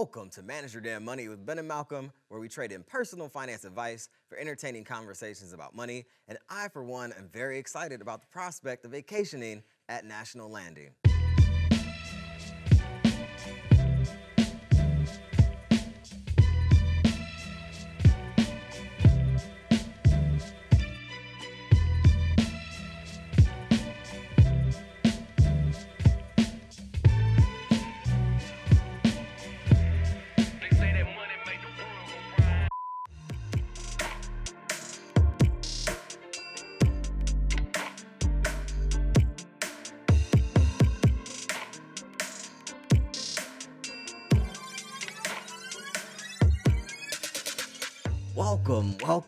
Welcome to Manage Your Damn Money with Ben and Malcolm, where we trade in personal finance advice for entertaining conversations about money. And I, for one, am very excited about the prospect of vacationing at National Landing.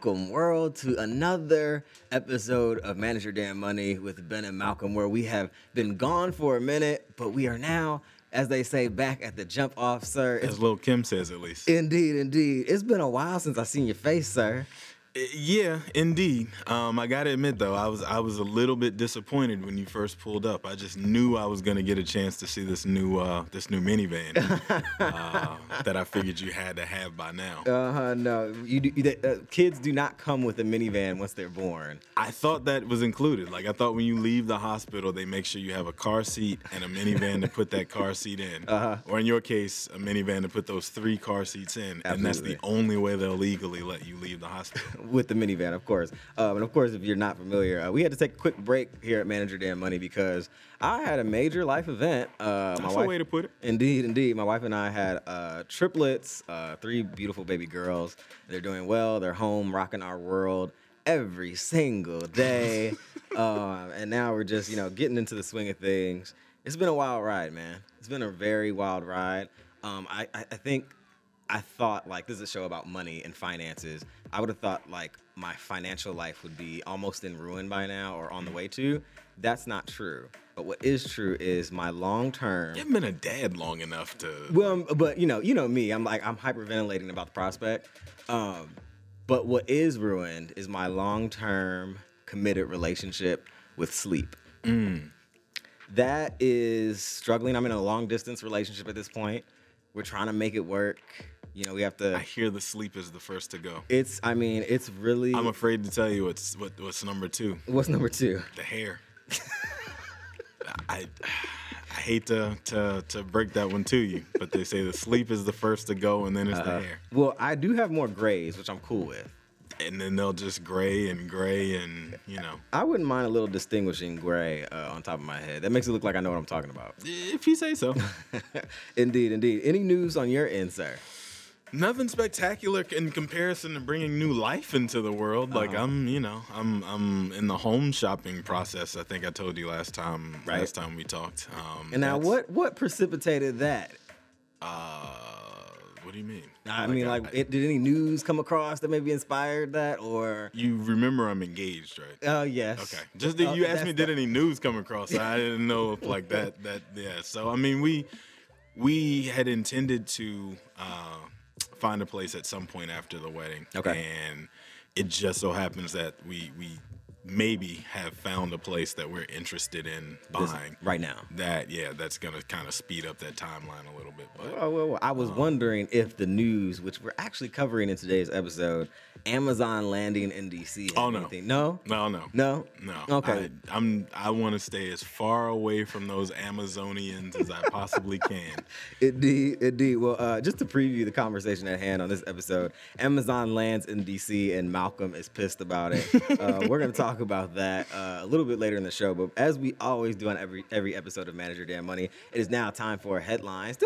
Welcome, world, to another episode of Manage Your Damn Money with Ben and Malcolm, where we have been gone for a minute, but we are now, as they say, back at the jump off, sir. As Lil Kim says, at least. Indeed, indeed. It's been a while since I've seen your face, sir. Yeah, indeed. Um, I gotta admit though, I was I was a little bit disappointed when you first pulled up. I just knew I was gonna get a chance to see this new uh, this new minivan uh, that I figured you had to have by now. Uh huh. No, you, do, you uh, kids do not come with a minivan once they're born. I thought that was included. Like I thought when you leave the hospital, they make sure you have a car seat and a minivan to put that car seat in, Uh-huh. or in your case, a minivan to put those three car seats in, and that's the only way they'll legally let you leave the hospital. With the minivan, of course. Um, and of course, if you're not familiar, uh, we had to take a quick break here at Manage Your Damn Money because I had a major life event. Uh, That's a way to put it. Indeed, indeed. My wife and I had uh, triplets, uh, three beautiful baby girls. They're doing well. They're home, rocking our world every single day. um, and now we're just, you know, getting into the swing of things. It's been a wild ride, man. It's been a very wild ride. Um, I, I think I thought like this is a show about money and finances. I would have thought like my financial life would be almost in ruin by now or on the way to. That's not true. But what is true is my long term. You haven't been a dad long enough to. Well, um, but you know, you know me. I'm like I'm hyperventilating about the prospect. Um, but what is ruined is my long term committed relationship with sleep. That is struggling. I'm in a long distance relationship at this point. We're trying to make it work. You know, we have to. I hear the sleep is the first to go. It's. I mean, it's really. I'm afraid to tell you what's what, what's number two. What's number two? The hair. I I hate to, to to break that one to you, but they say the sleep is the first to go, and then it's the hair, Well, I do have more grays, which I'm cool with. and then they'll just gray and gray, and you know. I wouldn't mind a little distinguishing gray uh, on top of my head. That makes it look like I know what I'm talking about. If you say so. indeed, indeed. Any news on your end, sir? Nothing spectacular in comparison to bringing new life into the world. Like Uh-huh. I'm, you know, I'm I'm in the home shopping process. I think I told you last time. Right. Last time we talked. Um, And now, what what precipitated that? Uh, what do you mean? I mean, like, I- did any news come across that maybe inspired that, or? you remember I'm engaged, right? Oh yes. Okay. Just that Oh, you asked me, did any news come across? I didn't know if like that. That yeah. So I mean, we we had intended to uh, find a place at some point after the wedding. Okay. And it just so happens that we we maybe have found a place that we're interested in buying right now? That yeah, that's gonna kind of speed up that timeline a little bit. But Oh, well, well, I was wondering if the news, which we're actually covering in today's episode, Amazon landing in DC. Oh, no. anything- no, no, no, no, no. Okay. I, I'm I want to stay as far away from those Amazonians as I possibly can. Indeed, indeed. Well, uh, just to preview the conversation at hand on this episode, Amazon lands in DC and Malcolm is pissed about it. uh, we're going to talk about that uh, a little bit later in the show. But as we always do on every every episode of Manage Your Damn Money, it is now time for headlines.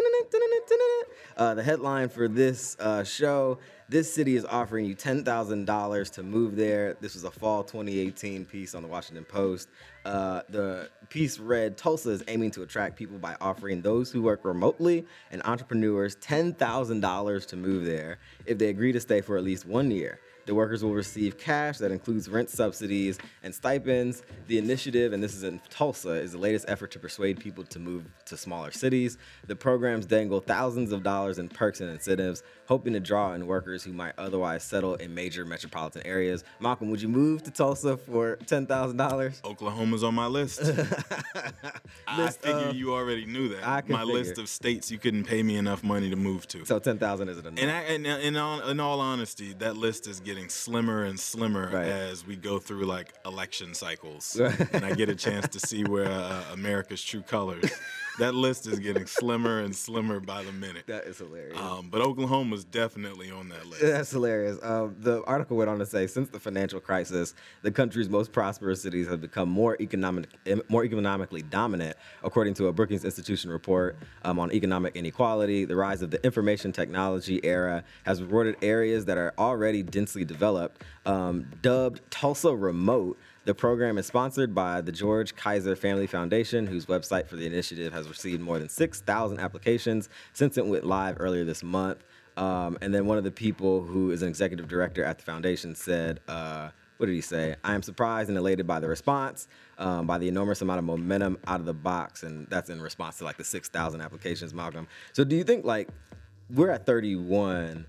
Uh, the headline for this uh, show this city is offering you $10,000 to move there. This was a fall 2018 piece on the Washington Post. Uh, the piece read Tulsa is aiming to attract people by offering those who work remotely and entrepreneurs $10,000 to move there if they agree to stay for at least one year. The workers will receive cash that includes rent subsidies and stipends. The initiative, and this is in Tulsa, is the latest effort to persuade people to move to smaller cities. The programs dangle thousands of dollars in perks and incentives, hoping to draw in workers who might otherwise settle in major metropolitan areas. Malcolm, would you move to Tulsa for $10,000? Oklahoma's on my list. I List figure of- you already knew that. My list of states you couldn't pay me enough money to move to. So 10000 isn't enough. And, I, and in, all, in all honesty, that list is getting slimmer and slimmer Right. as we go through like election cycles, and I get a chance to see where uh, America's true colors. That list is getting slimmer and slimmer by the minute. that is hilarious. Um, but Oklahoma's definitely on that list. That's hilarious. Um, the article went on to say, since the financial crisis, the country's most prosperous cities have become more economic, more economically dominant, according to a Brookings Institution report um, on economic inequality. The rise of the information technology era has rewarded areas that are already densely developed. Um, dubbed Tulsa Remote, the program is sponsored by the George Kaiser Family Foundation, whose website for the initiative has received more than 6,000 applications since it went live earlier this month. Um, and then one of the people who is an executive director at the foundation said, uh, what did he say? I am surprised and elated by the response, um, by the enormous amount of momentum out of the box. And that's in response to like the 6,000 applications, Malcolm. So do you think like we're at 31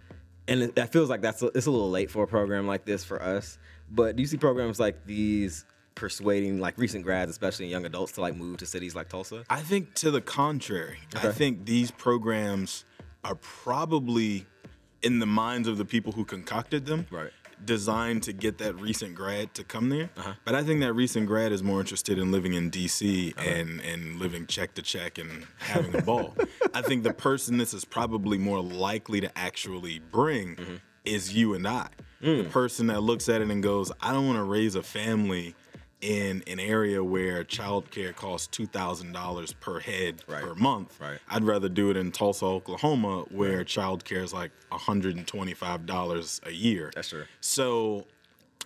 and it, that feels like that's a, it's a little late for a program like this for us. But do you see programs like these persuading like recent grads, especially young adults, to like move to cities like Tulsa? I think to the contrary. I think these programs are probably in the minds of the people who concocted them. Right. Designed to get that recent grad to come there, Uh-huh. but I think that recent grad is more interested in living in DC and and living check to check and having a ball. I think the person this is probably more likely to actually bring Mm-hmm. is you and I. Mm. The person that looks at it and goes, "I don't want to raise a family in an area where childcare costs two thousand dollars per head Right. per month. Right. I'd rather do it in Tulsa, Oklahoma, where childcare is like hundred and twenty-five dollars a year. That's true. So,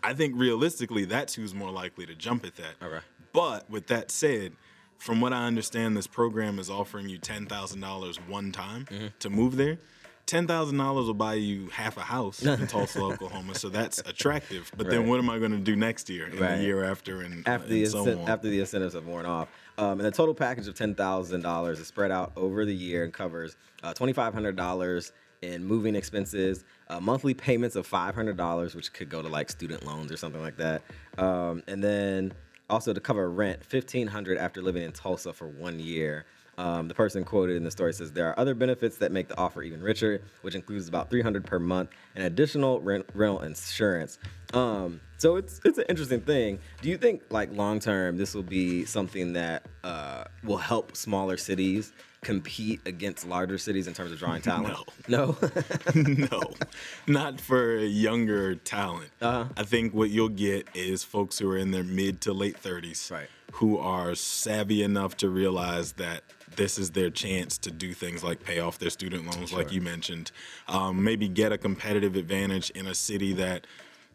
I think realistically, that's who's more likely to jump at that. Okay. But with that said, from what I understand, this program is offering you ten thousand dollars one time Mm-hmm. to move there. Ten thousand dollars will buy you half a house in Tulsa, Oklahoma. So that's attractive. But then what am I going to do next year, and Right. the year after, and, after and the so incen- on? after the incentives have worn off. Um, and the total package of ten thousand dollars is spread out over the year and covers uh, twenty five hundred dollars in moving expenses, uh, monthly payments of five hundred dollars, which could go to like student loans or something like that, um, and then also to cover rent fifteen hundred after living in Tulsa for one year. Um, the person quoted in the story says there are other benefits that make the offer even richer, which includes about 300 per month and additional rent, rental insurance. Um, so it's it's an interesting thing. Do you think like long term this will be something that uh, will help smaller cities compete against larger cities in terms of drawing talent? No. no, no, not for younger talent. Uh-huh. I think what you'll get is folks who are in their mid to late 30s Right. who are savvy enough to realize that this is their chance to do things like pay off their student loans, like you mentioned. Um, maybe get a competitive advantage in a city that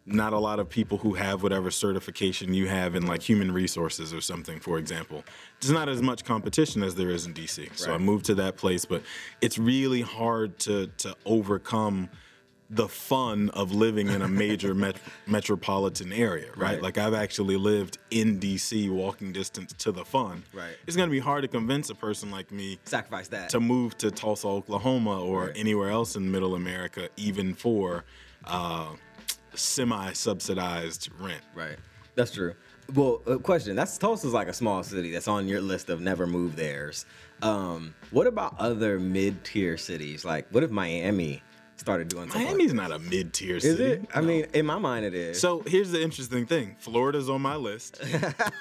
not a lot of people who have whatever certification you have in like human resources or something, for example. There's not as much competition as there is in DC. So I moved to that place, but it's really hard to to overcome the fun of living in a major met- metropolitan area, right? Right. Like I've actually lived in DC, walking distance to the fun. Right. It's gonna be hard to convince a person like me Sacrifice that. to move to Tulsa, Oklahoma, or Right. anywhere else in Middle America, even for uh, semi-subsidized rent. Right. That's true. Well, uh, question. That's Tulsa's like a small city that's on your list of never move theirs. Um, what about other mid-tier cities? Like, what if Miami started doing something? like Miami's not a mid-tier city. Is it? I No. mean, in my mind, it is. So here's the interesting thing: Florida's on my list.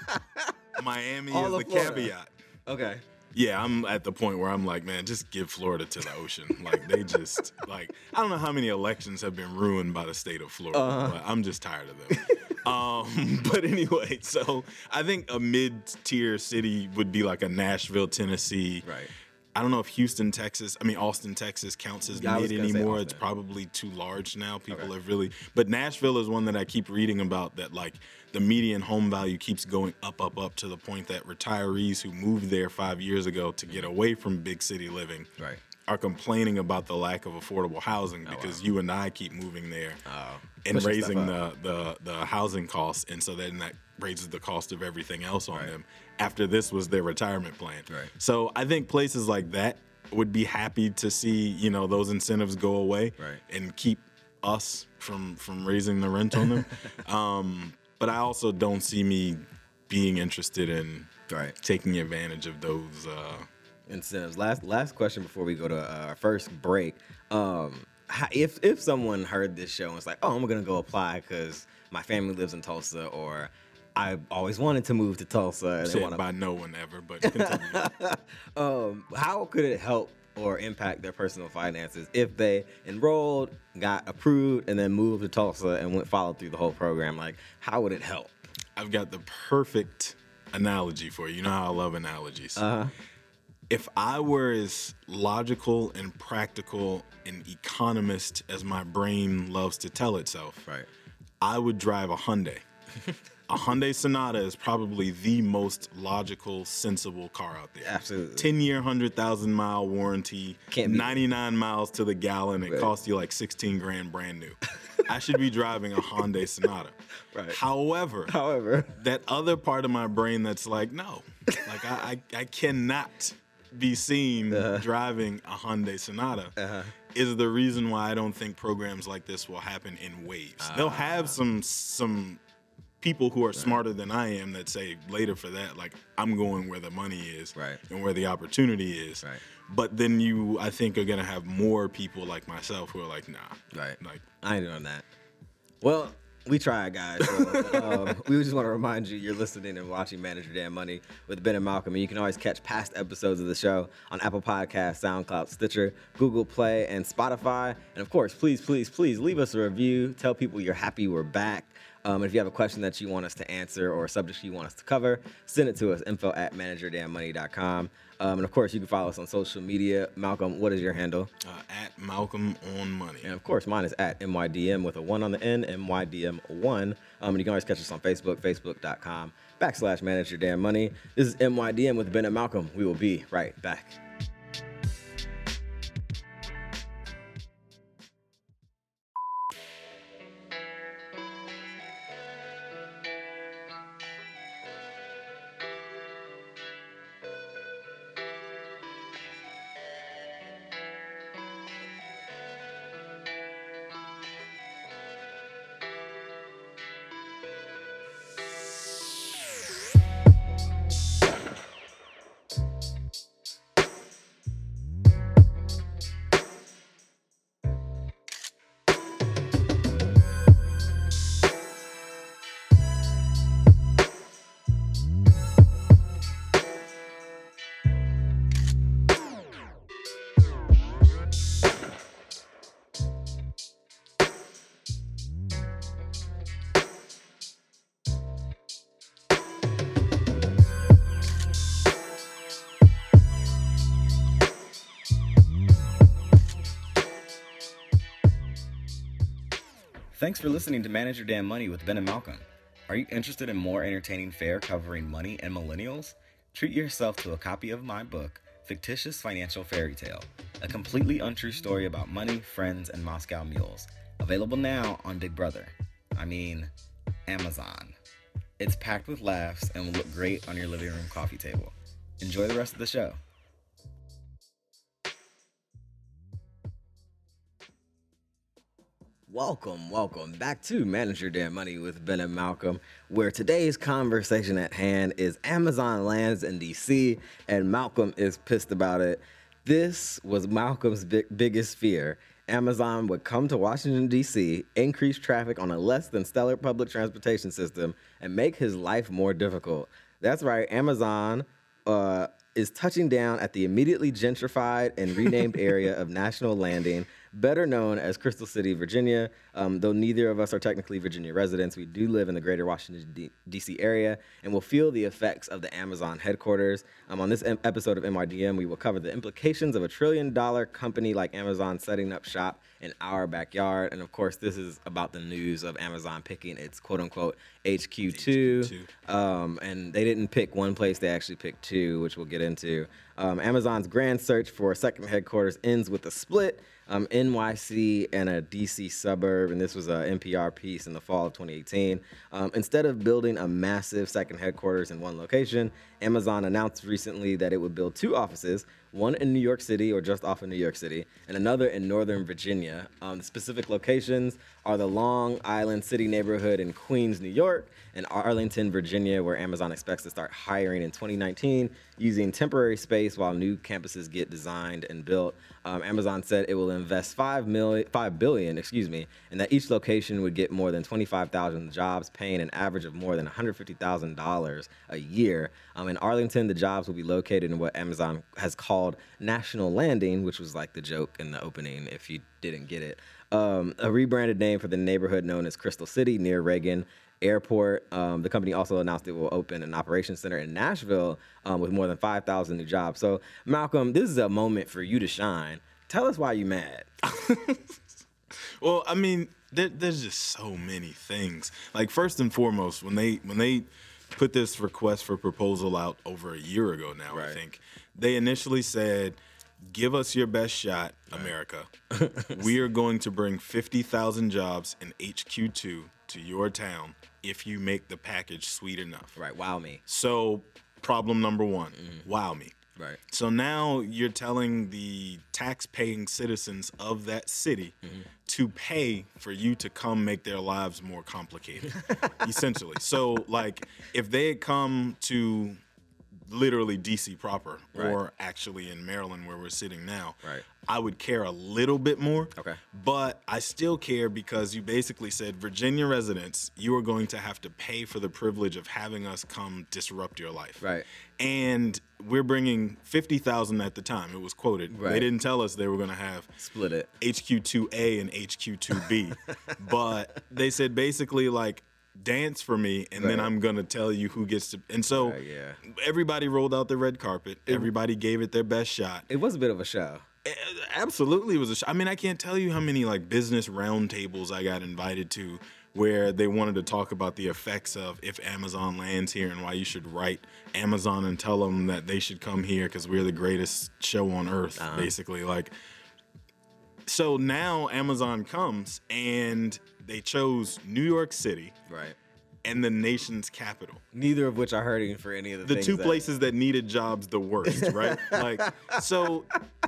Miami All is the Florida. caveat. okay. Yeah, I'm at the point where I'm like, man, just give Florida to the ocean. Like they just like I don't know how many elections have been ruined by the state of Florida, Uh-huh. but I'm just tired of them. um, but anyway, so I think a mid-tier city would be like a Nashville, Tennessee. Right. I don't know if Houston, Texas, I mean Austin, Texas counts as Yeah, mid anymore. It's probably too large now. People Okay. have really but Nashville is one that I keep reading about that like the median home value keeps going up, up, up to the point that retirees who moved there five years ago to get away from big city living Right. are complaining about the lack of affordable housing because you and I keep moving there and raising the, the the housing costs, and so then that raises the cost of everything else on them. After this was their retirement plan, Right. so I think places like that would be happy to see you know those incentives go away Right. and keep us from from raising the rent on them. um, but I also don't see me being interested in Right. taking advantage of those. Uh, incentives. Last last question before we go to uh, our first break. Um, if if someone heard this show and was like, "Oh, I'm gonna go apply because my family lives in Tulsa," or I always wanted to move to Tulsa, said want by no one ever, but continue. um, how could it help or impact their personal finances if they enrolled, got approved, and then moved to Tulsa and went followed through the whole program? Like, how would it help? I've got the perfect analogy for you. You know how I love analogies. Uh-huh. If I were as logical and practical and economist as my brain loves to tell itself, Right. I would drive a Hyundai. a Hyundai Sonata is probably the most logical, sensible car out there. Absolutely. 10 year, 100,000 mile warranty, Can't beat it. 99 miles to the gallon. It Right. costs you like 16 grand brand new. I should be driving a Hyundai Sonata. Right. However, However, that other part of my brain that's like, no, like I, I, I cannot be seen Uh-huh. driving a Hyundai Sonata is the reason why I don't think programs like this will happen in waves. They'll Ah. have some some people who are smarter than I am that say later for that, like I'm going where the money is Right. and where the opportunity is. Right. But then you, I think, are gonna have more people like myself who are like, nah, Right. like I ain't doing that. Well, we tried, guys. So, um, we just want to remind you you're listening and watching Manage Your Damn Money with Ben and Malcolm. And you can always catch past episodes of the show on Apple Podcasts, SoundCloud, Stitcher, Google Play, and Spotify. And of course, please, please, please leave us a review. Tell people you're happy we're back. Um, if you have a question that you want us to answer or a subject you want us to cover, send it to us info at manageyourdamnmoney.com. Um, and of course, you can follow us on social media. Malcolm, what is your handle? uh, at Malcolm on Money. And of course, mine is at MYDM with a one on the end, MYDM1. Um, and you can always catch us on Facebook, facebook.com backslash manage your damn money. This is MYDM with Ben and Malcolm. We will be right back. Thanks for listening to Manage Your Damn Money with Ben and Malcolm. Are you interested in more entertaining fare covering money and millennials? Treat yourself to a copy of my book, Fictitious Financial Fairy Tale, a completely untrue story about money, friends, and Moscow mules. Available now on Big Brother. I mean, Amazon. It's packed with laughs and will look great on your living room coffee table. Enjoy the rest of the show. Welcome, welcome back to Manage Your Damn Money with Ben and Malcolm, where today's conversation at hand is Amazon lands in DC, and Malcolm is pissed about it. This was Malcolm's big, biggest fear. Amazon would come to Washington, D.C., increase traffic on a less than stellar public transportation system, and make his life more difficult. That's right, Amazon uh, is touching down at the immediately gentrified and renamed area of National Landing, better known as Crystal City, Virginia. Um, though neither of us are technically Virginia residents, we do live in the greater Washington, D- D.C. area and will feel the effects of the Amazon headquarters. Um, on this em- episode of MYDM, we will cover the implications of a trillion dollar company like Amazon setting up shop in our backyard. And of course, this is about the news of Amazon picking its quote unquote HQ2. HQ2. Um, and they didn't pick one place; they actually picked two, which we'll get into. Um, Amazon's grand search for a second headquarters ends with a split. Um, NYC and a DC suburb, and this was a NPR piece in the fall of 2018. Um, instead of building a massive second headquarters in one location, Amazon announced recently that it would build two offices, one in New York City or just off of New York City, and another in Northern Virginia. Um, the specific locations are the Long Island City neighborhood in Queens, New York, and Arlington, Virginia, where Amazon expects to start hiring in 2019 using temporary space while new campuses get designed and built. Um, Amazon said it will invest five million, five billion, excuse me, and that each location would get more than 25,000 jobs, paying an average of more than 150,000 dollars a year. Um, in Arlington, the jobs will be located in what Amazon has called National Landing, which was like the joke in the opening. If you didn't get it, um, a rebranded name for the neighborhood known as Crystal City near Reagan Airport. Um, the company also announced it will open an operations center in Nashville um, with more than 5,000 new jobs. So, Malcolm, this is a moment for you to shine. Tell us why you mad. Well, I mean, there, there's just so many things. Like first and foremost, when they when they put this request for proposal out over a year ago now, I think they initially said, "Give us your best shot, America. we are going to bring 50,000 jobs in HQ2 to your town if you make the package sweet enough." Right. Wow me. So, problem number one, Mm-hmm. wow me. Right. So now you're telling the tax-paying citizens of that city Mm-hmm. to pay for you to come make their lives more complicated, essentially. So, like, if they had come to literally DC proper, Right. or actually in Maryland where we're sitting now, Right. I would care a little bit more. Okay. But I still care because you basically said, Virginia residents, you are going to have to pay for the privilege of having us come disrupt your life. Right. And we're bringing 50,000 at the time. It was quoted. Right. They didn't tell us they were going to have Split it. HQ2A and HQ2B. but they said basically like dance for me and then I'm to tell you who gets to And so Right, yeah. everybody rolled out the red carpet. Everybody gave it their best shot. It was a bit of a show. Eh, Absolutely, it was a. show. I mean, I can't tell you how many like business roundtables I got invited to, where they wanted to talk about the effects of if Amazon lands here and why you should write Amazon and tell them that they should come here because we're the greatest show on earth, basically. Like, so now Amazon comes and they chose New York City Right. and the nation's capital Neither of which are hurting for any of the, the two that- places that needed jobs the worst, right? like, so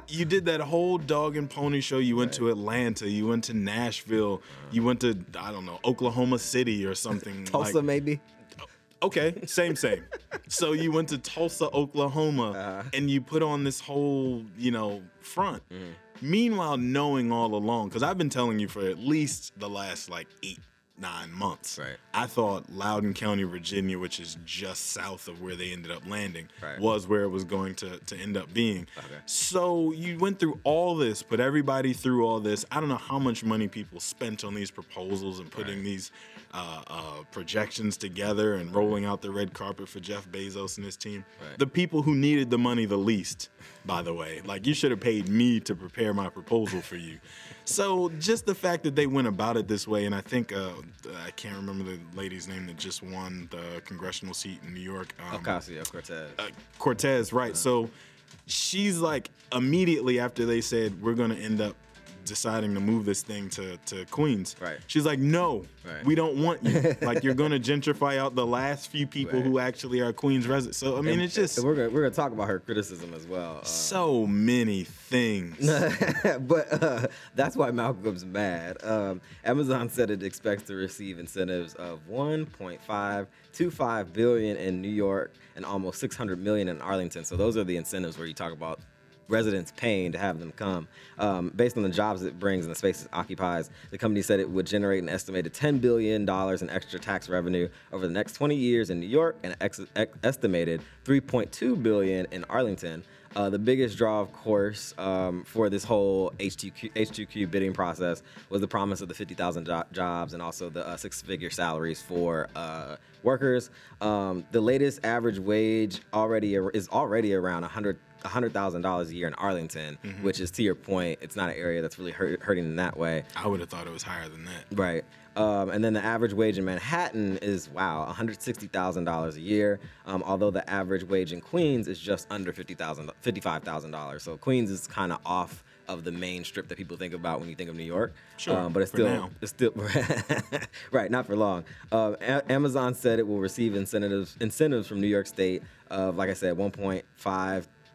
you did that whole dog and pony show. You went to Atlanta, you went to Nashville, you went to I don't know Oklahoma City or something. Tulsa, like, maybe. Okay, same, same. so you went to Tulsa, Oklahoma, Uh-huh. and you put on this whole, you know, front. Mm-hmm. Meanwhile, knowing all along, because I've been telling you for at least the last like eight, nine months. Right. I thought Loudoun County, Virginia, which is just south of where they ended up landing, Right. was where it was going to, to end up being. Okay. So you went through all this, put everybody through all this. I don't know how much money people spent on these proposals and putting these uh, uh, projections together and rolling out the red carpet for Jeff Bezos and his team. Right. The people who needed the money the least, by the way. Like you should have paid me to prepare my proposal for you. So just the fact that they went about it this way, and I think uh, I can't remember the lady's name that just won the congressional seat in New York. Um, Ocasio Cortez. uh, Cortez, right? So she's like immediately after they said we're gonna end up deciding to move this thing to, to Queens. Right. She's like, no, Right. we don't want you. like you're gonna gentrify out the last few people who actually are Queens residents. So I mean, And- it's just we're gonna we're gonna talk about her criticism as well. Uh, so many things. but uh, that's why Malcolm's mad. Um, Amazon said it expects to receive incentives of 1.525 billion in New York and almost 600 million in Arlington. So those are the incentives where you talk about residents paying to have them come. Um, based on the jobs it brings and the space it occupies, the company said it would generate an estimated $10 billion in extra tax revenue over the next 20 years in New York and ex- ex- estimated 3.2 billion in Arlington. Uh, the biggest draw, of course, um, for this whole H2Q, H2Q bidding process was the promise of the 50,000 jo- jobs and also the uh, six-figure salaries for uh, workers. Um, the latest average wage already is already around 100 hundred thousand dollars a year in Arlington, Mm-hmm. which is to your point, it's not an area that's really hurt, hurting in that way. I would have thought it was higher than that. Right. Um, and then the average wage in Manhattan is wow, one hundred sixty thousand dollars a year. Um, although the average wage in Queens is just under fifty thousand, fifty-five thousand dollars. So Queens is kind of off of the main strip that people think about when you think of New York. Sure, Um, but it's still, it's still right, not for long. Um, A- Amazon said it will receive incentives incentives from New York State of, like I said,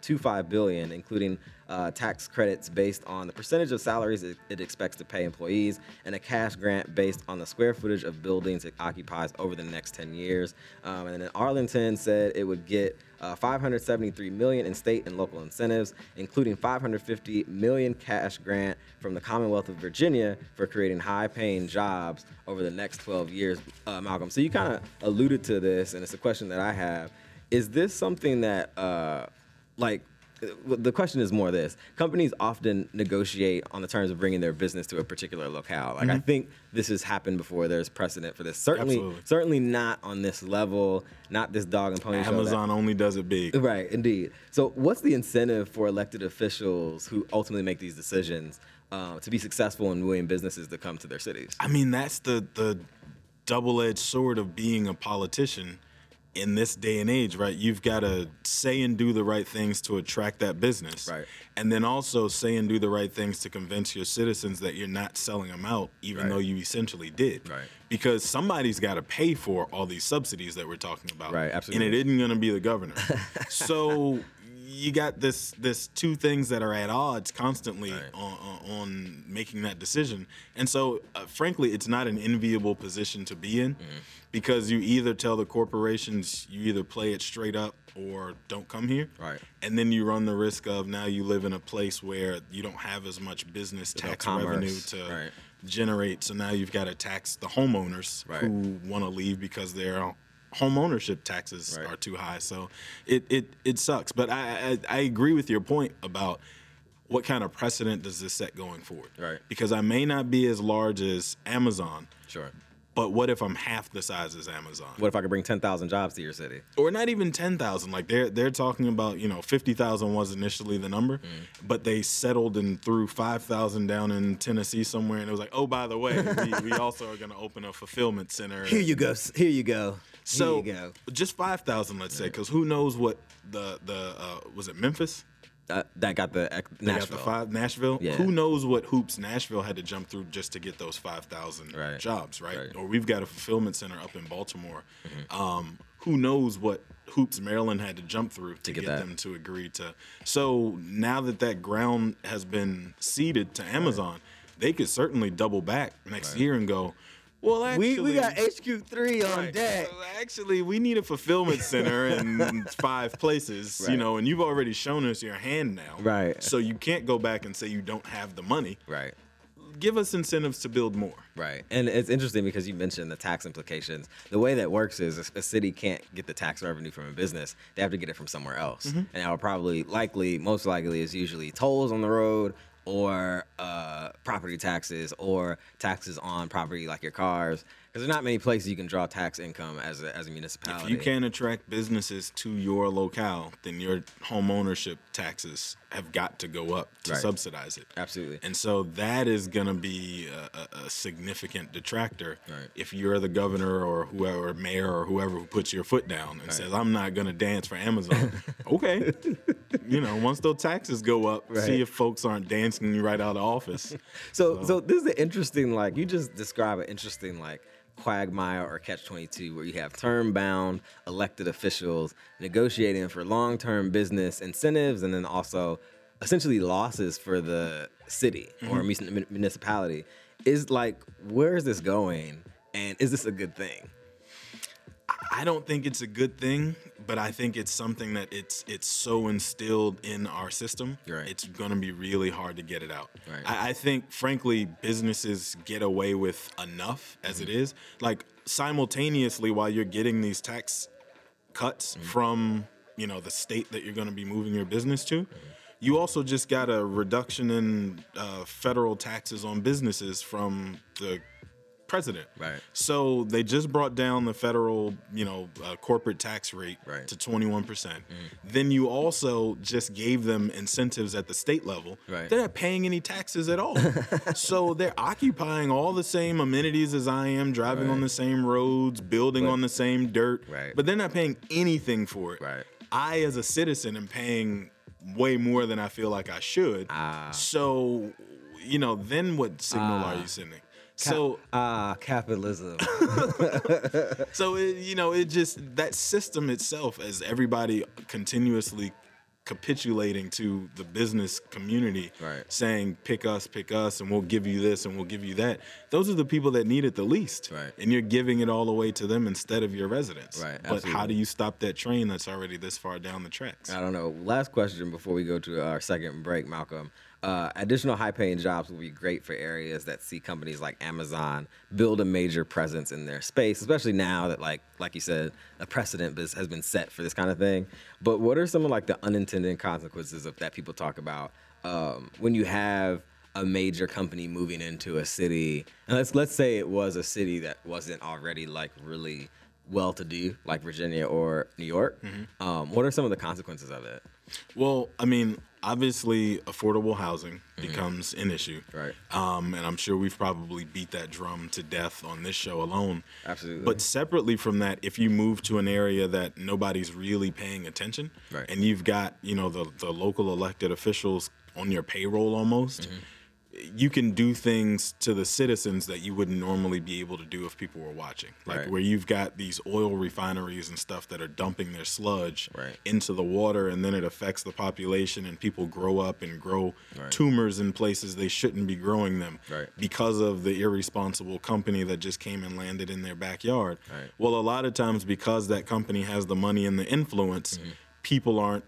1.525 billion, including uh, tax credits based on the percentage of salaries it, it expects to pay employees, and a cash grant based on the square footage of buildings it occupies over the next 10 years. Um, and then Arlington said it would get uh, 573 million in state and local incentives, including 550 million cash grant from the Commonwealth of Virginia for creating high-paying jobs over the next 12 years. Uh, Malcolm, so you kind of alluded to this, and it's a question that I have: Is this something that, uh, like? uh, The question is more this: companies often negotiate on the terms of bringing their business to a particular locale. Like I think this has happened before. There's precedent for this. Certainly, Absolutely. certainly not on this level. Not this dog and pony that- Amazon only does it big. Right, indeed. So, what's the incentive for elected officials who ultimately make these decisions uh, to be successful in wooing businesses to come to their cities? I mean, that's the the double-edged sword of being a politician in this day and age, right? You've got to say and do the right things to attract that business, Right. And then also say and do the right things to convince your citizens that you're not selling them out, even Right. though you essentially did, Right. Because somebody's got to pay for all these subsidies that we're talking about, Right, absolutely. And it isn't going to be the governor. so you got this this two things that are at odds constantly Right. on, on, on making that decision. And so, uh, frankly, it's not an enviable position to be in Mm-hmm. because you either tell the corporations you either play it straight up or don't come here. Right. And then you run the risk of now you live in a place where you don't have as much business There's no tax revenue to Right. generate. So now you've got to tax the homeowners Right. who want to leave because their home ownership taxes Right. are too high. So it it it sucks. But I, I I agree with your point about what kind of precedent does this set going forward? Right. Because I may not be as large as Amazon, Sure. but what if I'm half the size as Amazon? What if I could bring 10,000 jobs to your city? or not even 10,000 like they're they're talking about you know 50,000 was initially the number Mm. but they settled and threw 5,000 down in Tennessee somewhere and it was like oh by the way we, we also are going to open a fulfillment center Here you go. Here you go. So Here you go. just 5,000 let's say cuz who knows what the the uh, was it Memphis Uh, that got the ec- They got Nashville. the five Nashville. Yeah. Who knows what hoops Nashville had to jump through just to get those five thousand Right. jobs, right? Right. Mm-hmm. Or we've got a fulfillment center up in Baltimore. Um, who knows what hoops Maryland had to jump through to, get get, them to agree to? So now that that ground has been ceded to Amazon, they could certainly double back next year and go. Well, actually, we, we got HQ3 on Right. deck. So actually, we need a fulfillment center in five places, you know, and you've already shown us your hand now. Right. So you can't go back and say you don't have the money. Right. Give us incentives to build more. Right. And it's interesting because you mentioned the tax implications. The way that works is a, city can't get the tax revenue from a business, they have to get it from somewhere else. Mm-hmm. And that will probably, likely, most likely, is usually tolls on the road or uh, property taxes or taxes on property like your cars. Because there's not many places you can draw tax income as a, as a municipality. If you can't attract businesses to your locale, then your home ownership taxes have got to go up to Right. subsidize it. Absolutely. And so that is going to be a, a, significant detractor Right. if you're the governor or whoever, mayor or whoever who puts your foot down and says, I'm not going to dance for Amazon. okay. you know, once those taxes go up, Right. see if folks aren't dancing you right out of office. So, so this is an interesting, like you just describe an interesting, like quagmire or catch twenty two, where you have term bound elected officials negotiating for long term business incentives, and then also essentially losses for the city or mm-hmm. municipality. Is like, where is this going, and is this a good thing? I don't think it's a good thing, but I think it's something that it's it's so instilled in our system. Right. It's gonna be really hard to get it out. Right. I, I think, frankly, businesses get away with enough as Mm-hmm. it is. Like simultaneously, while you're getting these tax cuts Mm-hmm. from you know the state that you're gonna be moving your business to. Mm-hmm. You also just got a reduction in uh, federal taxes on businesses from the president. Right. So they just brought down the federal, you know, uh, corporate tax rate Right. to 21%. percent Then you also just gave them incentives at the state level. Right. They're not paying any taxes at all. so they're occupying all the same amenities as I am, driving on the same roads, building But- on the same dirt. Right. But they're not paying anything for it. Right. I, as a citizen, am paying way more than I feel like I should. Ah. So, you know, then what signal are you sending? So, ah, capitalism. so it, you know, it just that system itself, as everybody continuously capitulating to the business community, Right. saying pick us, pick us, and we'll give you this and we'll give you that. Those are the people that need it the least, Right. And you're giving it all away to them instead of your residents, Right, But how do you stop that train that's already this far down the tracks? I don't know. Last question before we go to our second break, Malcolm. Uh, additional high paying jobs will be great for areas that see companies like Amazon build a major presence in their space, especially now that, like, like you said, a precedent has been set for this kind of thing. But what are some of like the unintended consequences of that people talk about um, when you have a major company moving into a city? And let's let's say it was a city that wasn't already like really well to do, like Virginia or New York. Um, what are some of the consequences of it? Well, I mean, obviously, affordable housing becomes an issue. Mm-hmm. Right. Um, and I'm sure we've probably beat that drum to death on this show alone. Absolutely. But separately from that, if you move to an area that nobody's really paying attention, Right. and you've got you know the the local elected officials on your payroll almost. Mm-hmm. You can do things to the citizens that you wouldn't normally be able to do if people were watching. Like Right. where you've got these oil refineries and stuff that are dumping their sludge Right. into the water and then it affects the population and people grow up and grow Right. tumors in places they shouldn't be growing them Right. because of the irresponsible company that just came and landed in their backyard. Right. Well, a lot of times because that company has the money and the influence, Mm-hmm. people aren't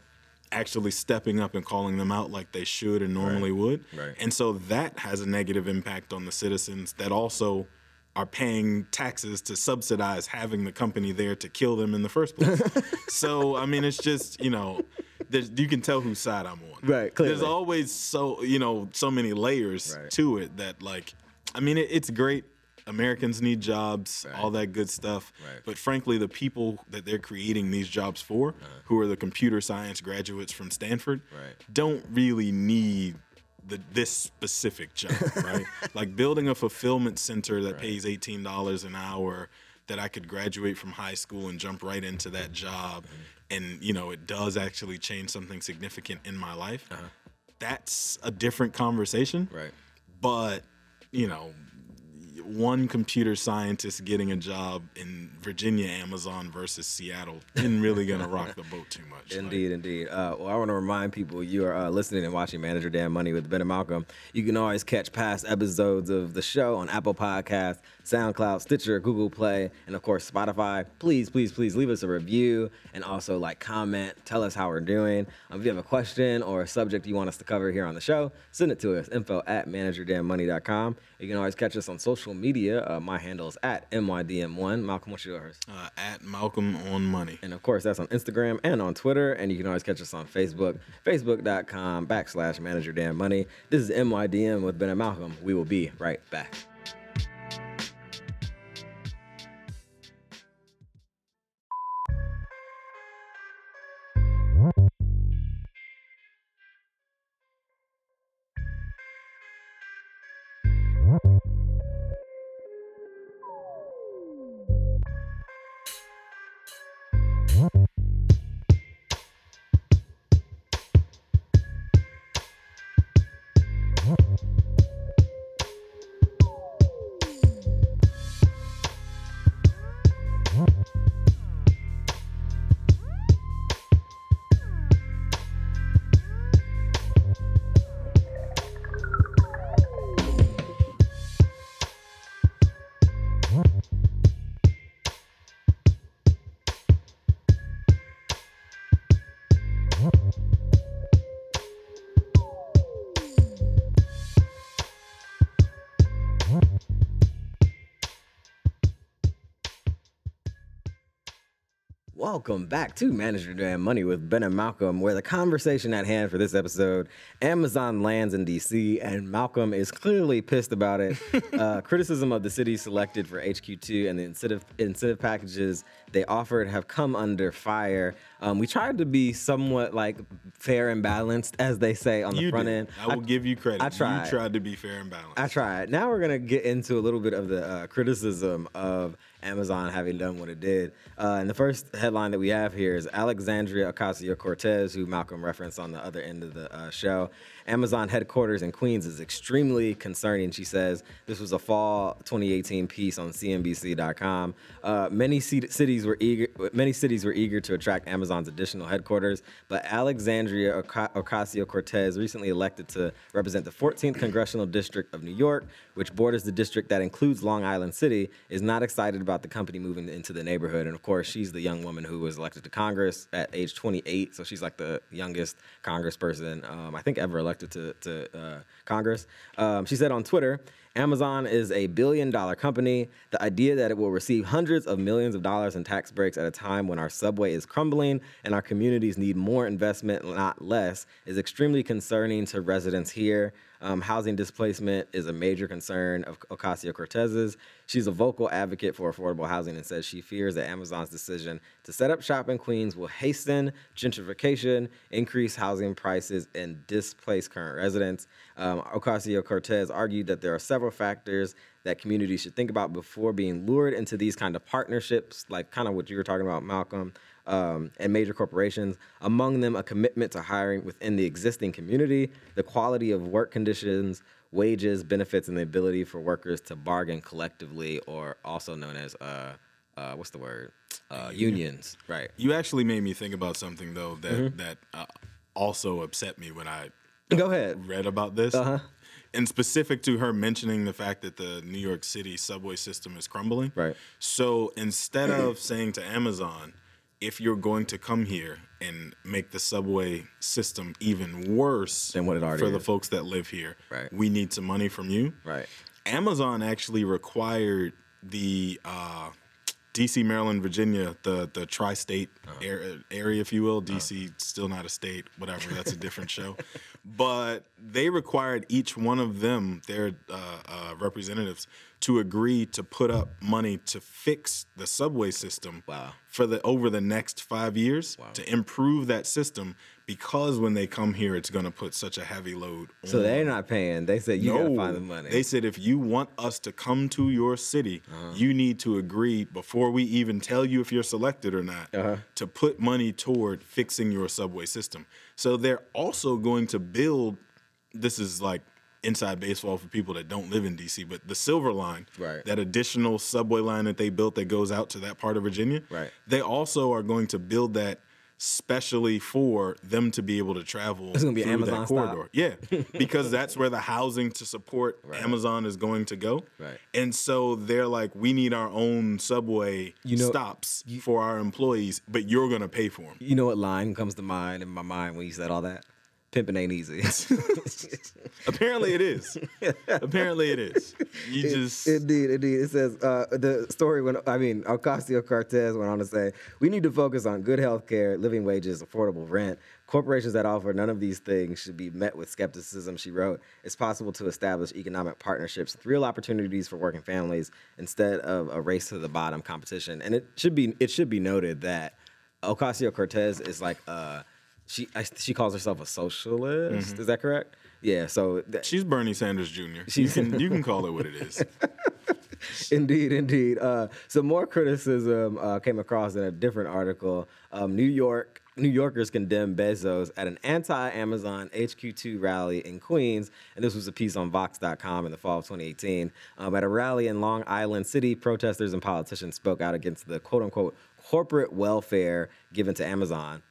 actually stepping up and calling them out like they should and normally would. Right. And so that has a negative impact on the citizens that also are paying taxes to subsidize having the company there to kill them in the first place. so, I mean, it's just, you know, you can tell whose side I'm on. Right, clearly. There's always so, you know, so many layers Right. to it that, like, I mean, it, it's great. Americans need jobs, Right. all that good stuff. Right. But frankly, the people that they're creating these jobs for, uh-huh. who are the computer science graduates from Stanford, Right. don't really need the this specific job, right? like building a fulfillment center that pays eighteen dollars an hour that I could graduate from high school and jump right into that mm-hmm. job, mm-hmm. and you know it does actually change something significant in my life. Uh-huh. That's a different conversation, Right. but you know one computer scientist getting a job in Virginia Amazon versus Seattle isn't really gonna rock the boat too much. Like, Indeed, indeed. Uh, well, I want to remind people you are uh, listening and watching Manage Your Damn Money with Ben and Malcolm. You can always catch past episodes of the show on Apple Podcasts, SoundCloud, Stitcher, Google Play, and of course Spotify. Please, please, please leave us a review and also like comment, tell us how we're doing. Um, if you have a question or a subject you want us to cover here on the show, send it to us. Info at manageyourdamnmoney.com. You can always catch us on social media. Uh, my handle is at mydm1. Malcolm, what's yours? uh, at Malcolm on Money. And of course, that's on Instagram and on Twitter. And you can always catch us on Facebook, facebook.com backslash manage your damn money. This is MYDM with Ben and Malcolm. We will be right back. Welcome back to Manage Your Damn Money with Ben and Malcolm, where the conversation at hand for this episode Amazon lands in DC, and Malcolm is clearly pissed about it. uh, criticism of the city selected for HQ2 and the incentive, incentive packages they offered have come under fire. Um, we tried to be somewhat like fair and balanced, as they say on the You front did. end. I will give you credit. I tried. You tried to be fair and balanced. I tried. Now we're gonna get into a little bit of the uh, criticism of Amazon having done what it did. Uh, and the first headline that we have here is Alexandria Ocasio Cortez, who Malcolm referenced on the other end of the uh, show. Amazon headquarters in Queens is extremely concerning. She says this was a fall 2018 piece on CNBC.com. Uh, many ci- cities were eager. Many cities were eager to attract Amazon's additional headquarters, but Alexandria Oca- Ocasio Cortez, recently elected to represent the 14th congressional district of New York, which borders the district that includes Long Island City, is not excited about the company moving into the neighborhood. And of course, she's the young woman who was elected to Congress at age 28, so she's like the youngest congressperson um, I think ever elected to to uh, Congress. Um, she said on Twitter. Amazon is a billion dollar company. The idea that it will receive hundreds of millions of dollars in tax breaks at a time when our subway is crumbling and our communities need more investment, not less, is extremely concerning to residents here. Um, housing displacement is a major concern of Ocasio Cortez's. She's a vocal advocate for affordable housing and says she fears that Amazon's decision to set up shop in Queens will hasten gentrification, increase housing prices, and displace current residents. Um, Ocasio Cortez argued that there are several factors that communities should think about before being lured into these kind of partnerships, like kind of what you were talking about, Malcolm um, and major corporations, among them a commitment to hiring within the existing community, the quality of work conditions, wages, benefits, and the ability for workers to bargain collectively, or also known as uh, uh, what's the word? Uh, unions, right? you actually made me think about something though that Mm-hmm. that uh, also upset me when I Go ahead. read about this. Uh-huh. And specific to her mentioning the fact that the New York City subway system is crumbling. Right. So instead of saying to Amazon, if you're going to come here and make the subway system even worse Than what it already is for the folks that live here, Right. we need some money from you. Right. Amazon actually required the uh, DC, Maryland, Virginia, the the tri-state Uh-huh. ar- area, if you will. DC still not a state, whatever. That's a different show. But they required each one of them, their uh, uh, representatives, to agree to put up money to fix the subway system Wow. for the over the next five years to improve that system because when they come here, it's going to put such a heavy load. So they're not paying. They said you gotta find the money. they said if you want us to come to your city, Uh-huh. you need to agree before we even tell you if you're selected or not Uh-huh. to put money toward fixing your subway system. So they're also going to build. This is like inside baseball for people that don't live in DC, but the Silver Line, Right. that additional subway line that they built that goes out to that part of Virginia, Right. They also are going to build that specially for them to be able to travel It's gonna be through Amazon that stop? corridor. Yeah, because that's where the housing to support Amazon is going to go. Right. And so they're like, we need our own subway You know- stops for our employees, but you're going to pay for them. you know what line comes to mind in my mind when you said all that? Pimping ain't easy. Apparently it is. Apparently it is. You just Indeed, indeed. It says uh, the story when I mean Ocasio Cortez went on to say we need to focus on good health care, living wages, affordable rent. Corporations that offer none of these things should be met with skepticism. She wrote, "It's possible to establish economic partnerships with real opportunities for working families instead of a race to the bottom competition." And it should be it should be noted that Ocasio Cortez is like uh, she I, she calls herself a socialist. Is that correct? Yeah. So that, she's Bernie Sanders Jr. You can you can call it what it is. Indeed, indeed. Uh, some more criticism uh, came across in a different article. Um, New York New Yorkers condemned Bezos at an anti-Amazon HQ2 rally in Queens, and this was a piece on Vox.com in the fall of 2018. Um, at a rally in Long Island City, protesters and politicians spoke out against the quote-unquote corporate welfare given to Amazon.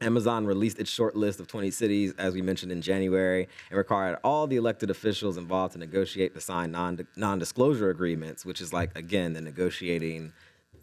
Amazon released its short list of 20 cities, as we mentioned in January, and required all the elected officials involved to negotiate to sign non disclosure agreements, which is like, again, the negotiating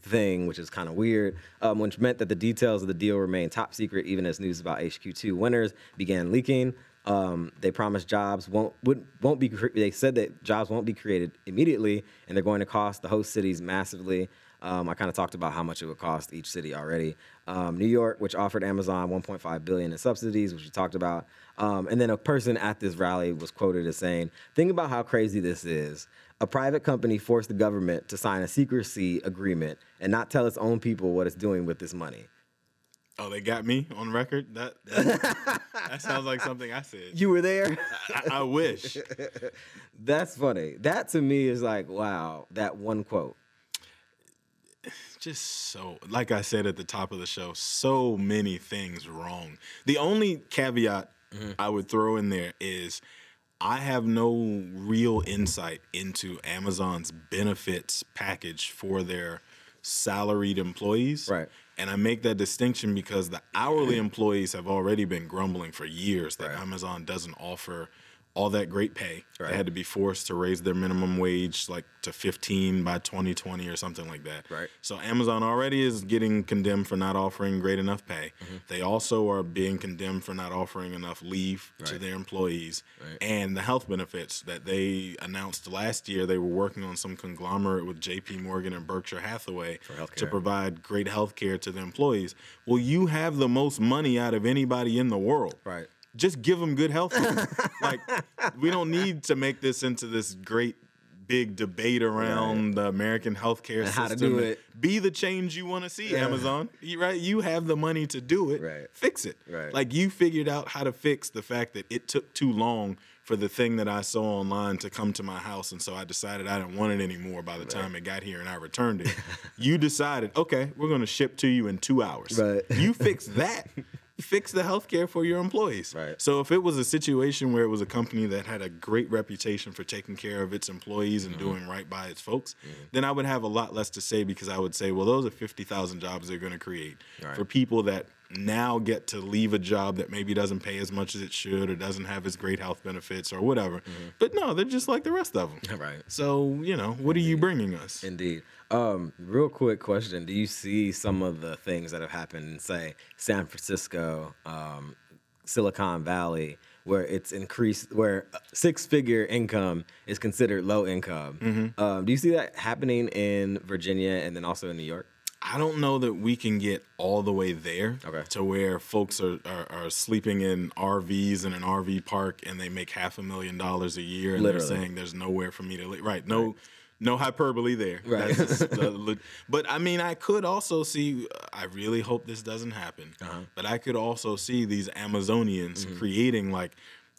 thing, which is kind of weird, um, which meant that the details of the deal remained top secret, even as news about HQ2 winners began leaking. Um, they promised jobs won't would, won't be. They said that jobs won't be created immediately, and they're going to cost the host cities massively. Um, I kind of talked about how much it would cost each city already. Um, New York, which offered Amazon 1.5 billion in subsidies, which we talked about. Um, and then a person at this rally was quoted as saying, "Think about how crazy this is. A private company forced the government to sign a secrecy agreement and not tell its own people what it's doing with this money." Oh, they got me on record. That that, that sounds like something I said. You were there. I, I wish. That's funny. That to me is like, wow, that one quote. just so like I said at the top of the show, so many things wrong. The only caveat mm-hmm. I would throw in there is I have no real insight into Amazon's benefits package for their salaried employees. Right. And I make that distinction because the hourly employees have already been grumbling for years that Right. Amazon doesn't offer all that great pay. Right. They had to be forced to raise their minimum wage like to 15 by 2020 or something like that. Right. So Amazon already is getting condemned for not offering great enough pay. Mm-hmm. They also are being condemned for not offering enough leave to their employees Right. and the health benefits that they announced last year. They were working on some conglomerate with J.P. Morgan and Berkshire Hathaway to provide great health care to their employees. Well, you have the most money out of anybody in the world Right. Just give them good health like we don't need to make this into this great big debate around the American healthcare And system. how to do it. Be the change you want to see, Amazon. You, right? You have the money to do it. Right. Fix it. Right. Like you figured out how to fix the fact that it took too long for the thing that I saw online to come to my house, and so I decided I didn't want it anymore by the time it got here and I returned it. you decided, okay, we're going to ship to you in two hours. Right. You fix that. Fix the healthcare for your employees. Right. So if it was a situation where it was a company that had a great reputation for taking care of its employees and mm-hmm. doing right by its folks, mm-hmm. then I would have a lot less to say because I would say, well, those are 50,000 jobs they're going to create Right. for people that now get to leave a job that maybe doesn't pay as much as it should or doesn't have as great health benefits or whatever. Mm-hmm. But no, they're just like the rest of them. Right. So, you know, what are you bringing us? Indeed. Um, real quick question: Do you see some of the things that have happened in, say, San Francisco, um, Silicon Valley, where it's increased, where six-figure income is considered low income? Mm-hmm. Um, do you see that happening in Virginia and then also in New York? I don't know that we can get all the way there Okay. to where folks are, are, are sleeping in RVs in an RV park and they make half a million dollars a year and Literally. they're saying there's nowhere for me to live. Right. No no hyperbole there. Right. That's just, uh, but I mean, I could also see, I really hope this doesn't happen, Uh-huh. but I could also see these Amazonians Mm-hmm. creating like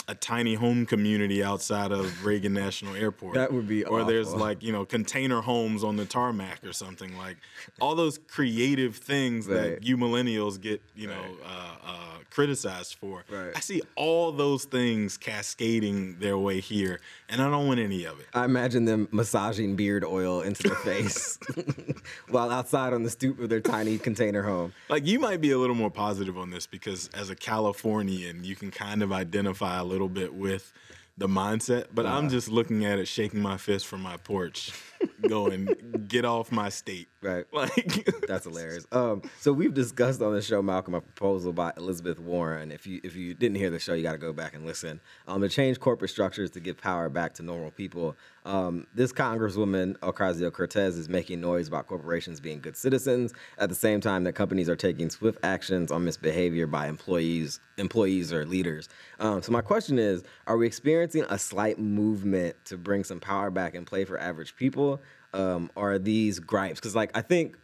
a tiny home community outside of Reagan National Airport. That would be Or there's like, you know, container homes on the tarmac or something like all those creative things Right. that you millennials get, you know, uh, uh, criticized for. Right. I see all those things cascading their way here, and I don't want any of it. I imagine them massaging beard oil into their face while outside on the stoop of their tiny container home. Like you might be a little more positive on this because as a Californian, you can kind of identify a little bit with the mindset, but I'm just looking at it, shaking my fist from my porch, going, "Get off my state!" Right. Like That's hilarious. Um, so we've discussed on the show, Malcolm, a proposal by Elizabeth Warren. If you if you didn't hear the show, you got to go back and listen. Um, to change corporate structures to give power back to normal people. Um, this Congresswoman Ocasio Cortez is making noise about corporations being good citizens at the same time that companies are taking swift actions on misbehavior by employees, employees or leaders. Um, so my question is: Are we experiencing a slight movement to bring some power back and play for average people? Um, are these gripes? Because like I think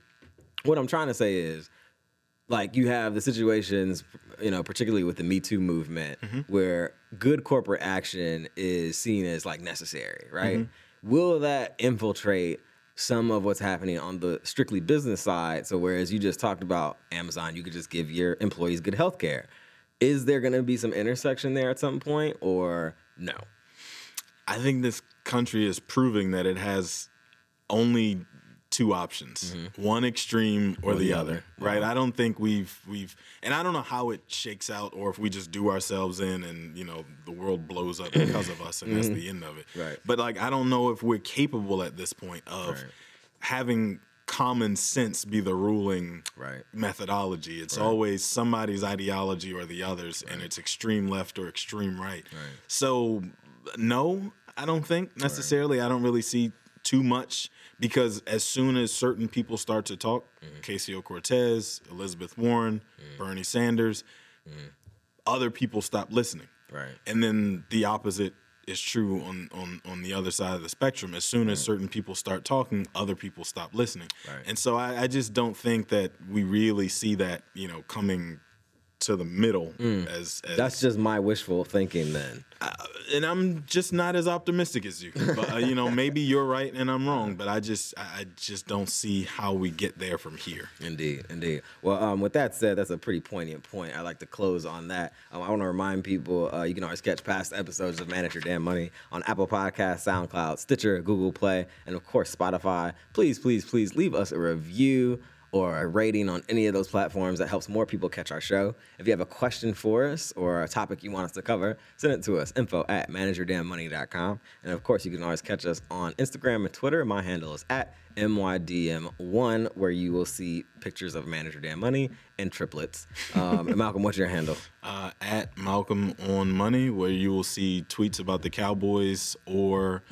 what I'm trying to say is, like, you have the situations, you know, particularly with the Me Too movement, where good corporate action is seen as like necessary, right? Will that infiltrate some of what's happening on the strictly business side? So, whereas you just talked about Amazon, you could just give your employees good health care. Is there going to be some intersection there at some point, or no? I think this country is proving that it has only two options mm-hmm. one extreme or, the, the other, other. right? I don't think we've we've and i don't know how it shakes out or if we just do ourselves in and you know the world blows up because of us and that's mm-hmm. the end of it. Right. but like i don't know if we're capable at this point of Right. having common sense be the ruling Right. methodology. It's always somebody's ideology or the others and it's extreme left or extreme right, so no i don't think necessarily. I don't really see too much because as soon as certain people start to talk, mm-hmm. Ocasio Cortez, Elizabeth Warren, mm-hmm. Bernie Sanders, mm-hmm. other people stop listening. Right. And then the opposite is true on on on the other side of the spectrum. As soon as certain people start talking, other people stop listening. Right. And so I, I just don't think that we really see that, you know, coming to the middle as, as That's just my wishful thinking then. and I'm just not as optimistic as you. But uh, you know, maybe you're right and I'm wrong, but I just I I just don't see how we get there from here. Indeed, indeed. Well, um, with that said, that's a pretty poignant point. I like to close on that. Um, I want to remind people uh, you can always catch past episodes of Manage Your Damn Money on Apple Podcasts, SoundCloud, Stitcher, Google Play, and of course Spotify. Please, please, please leave us a review or a rating on any of those platforms that helps more people catch our show. If you have a question for us or a topic you want us to cover, send it to us info at manageyourdamnmoney.com. And of course, you can always catch us on Instagram and Twitter. My handle is at MYDM1, where you will see pictures of Manage Your Damn Money and triplets. Um, and Malcolm, what's your handle? Uh, at Malcolm on Money, where you will see tweets about the Cowboys or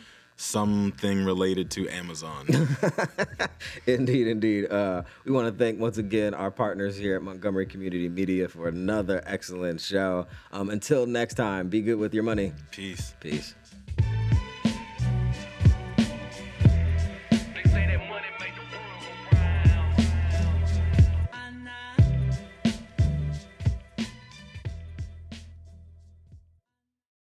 something related to Amazon. Indeed, indeed. Uh, we want to thank once again our partners here at Montgomery Community Media for another excellent show. Um, until next time, be good with your money. Peace. Peace.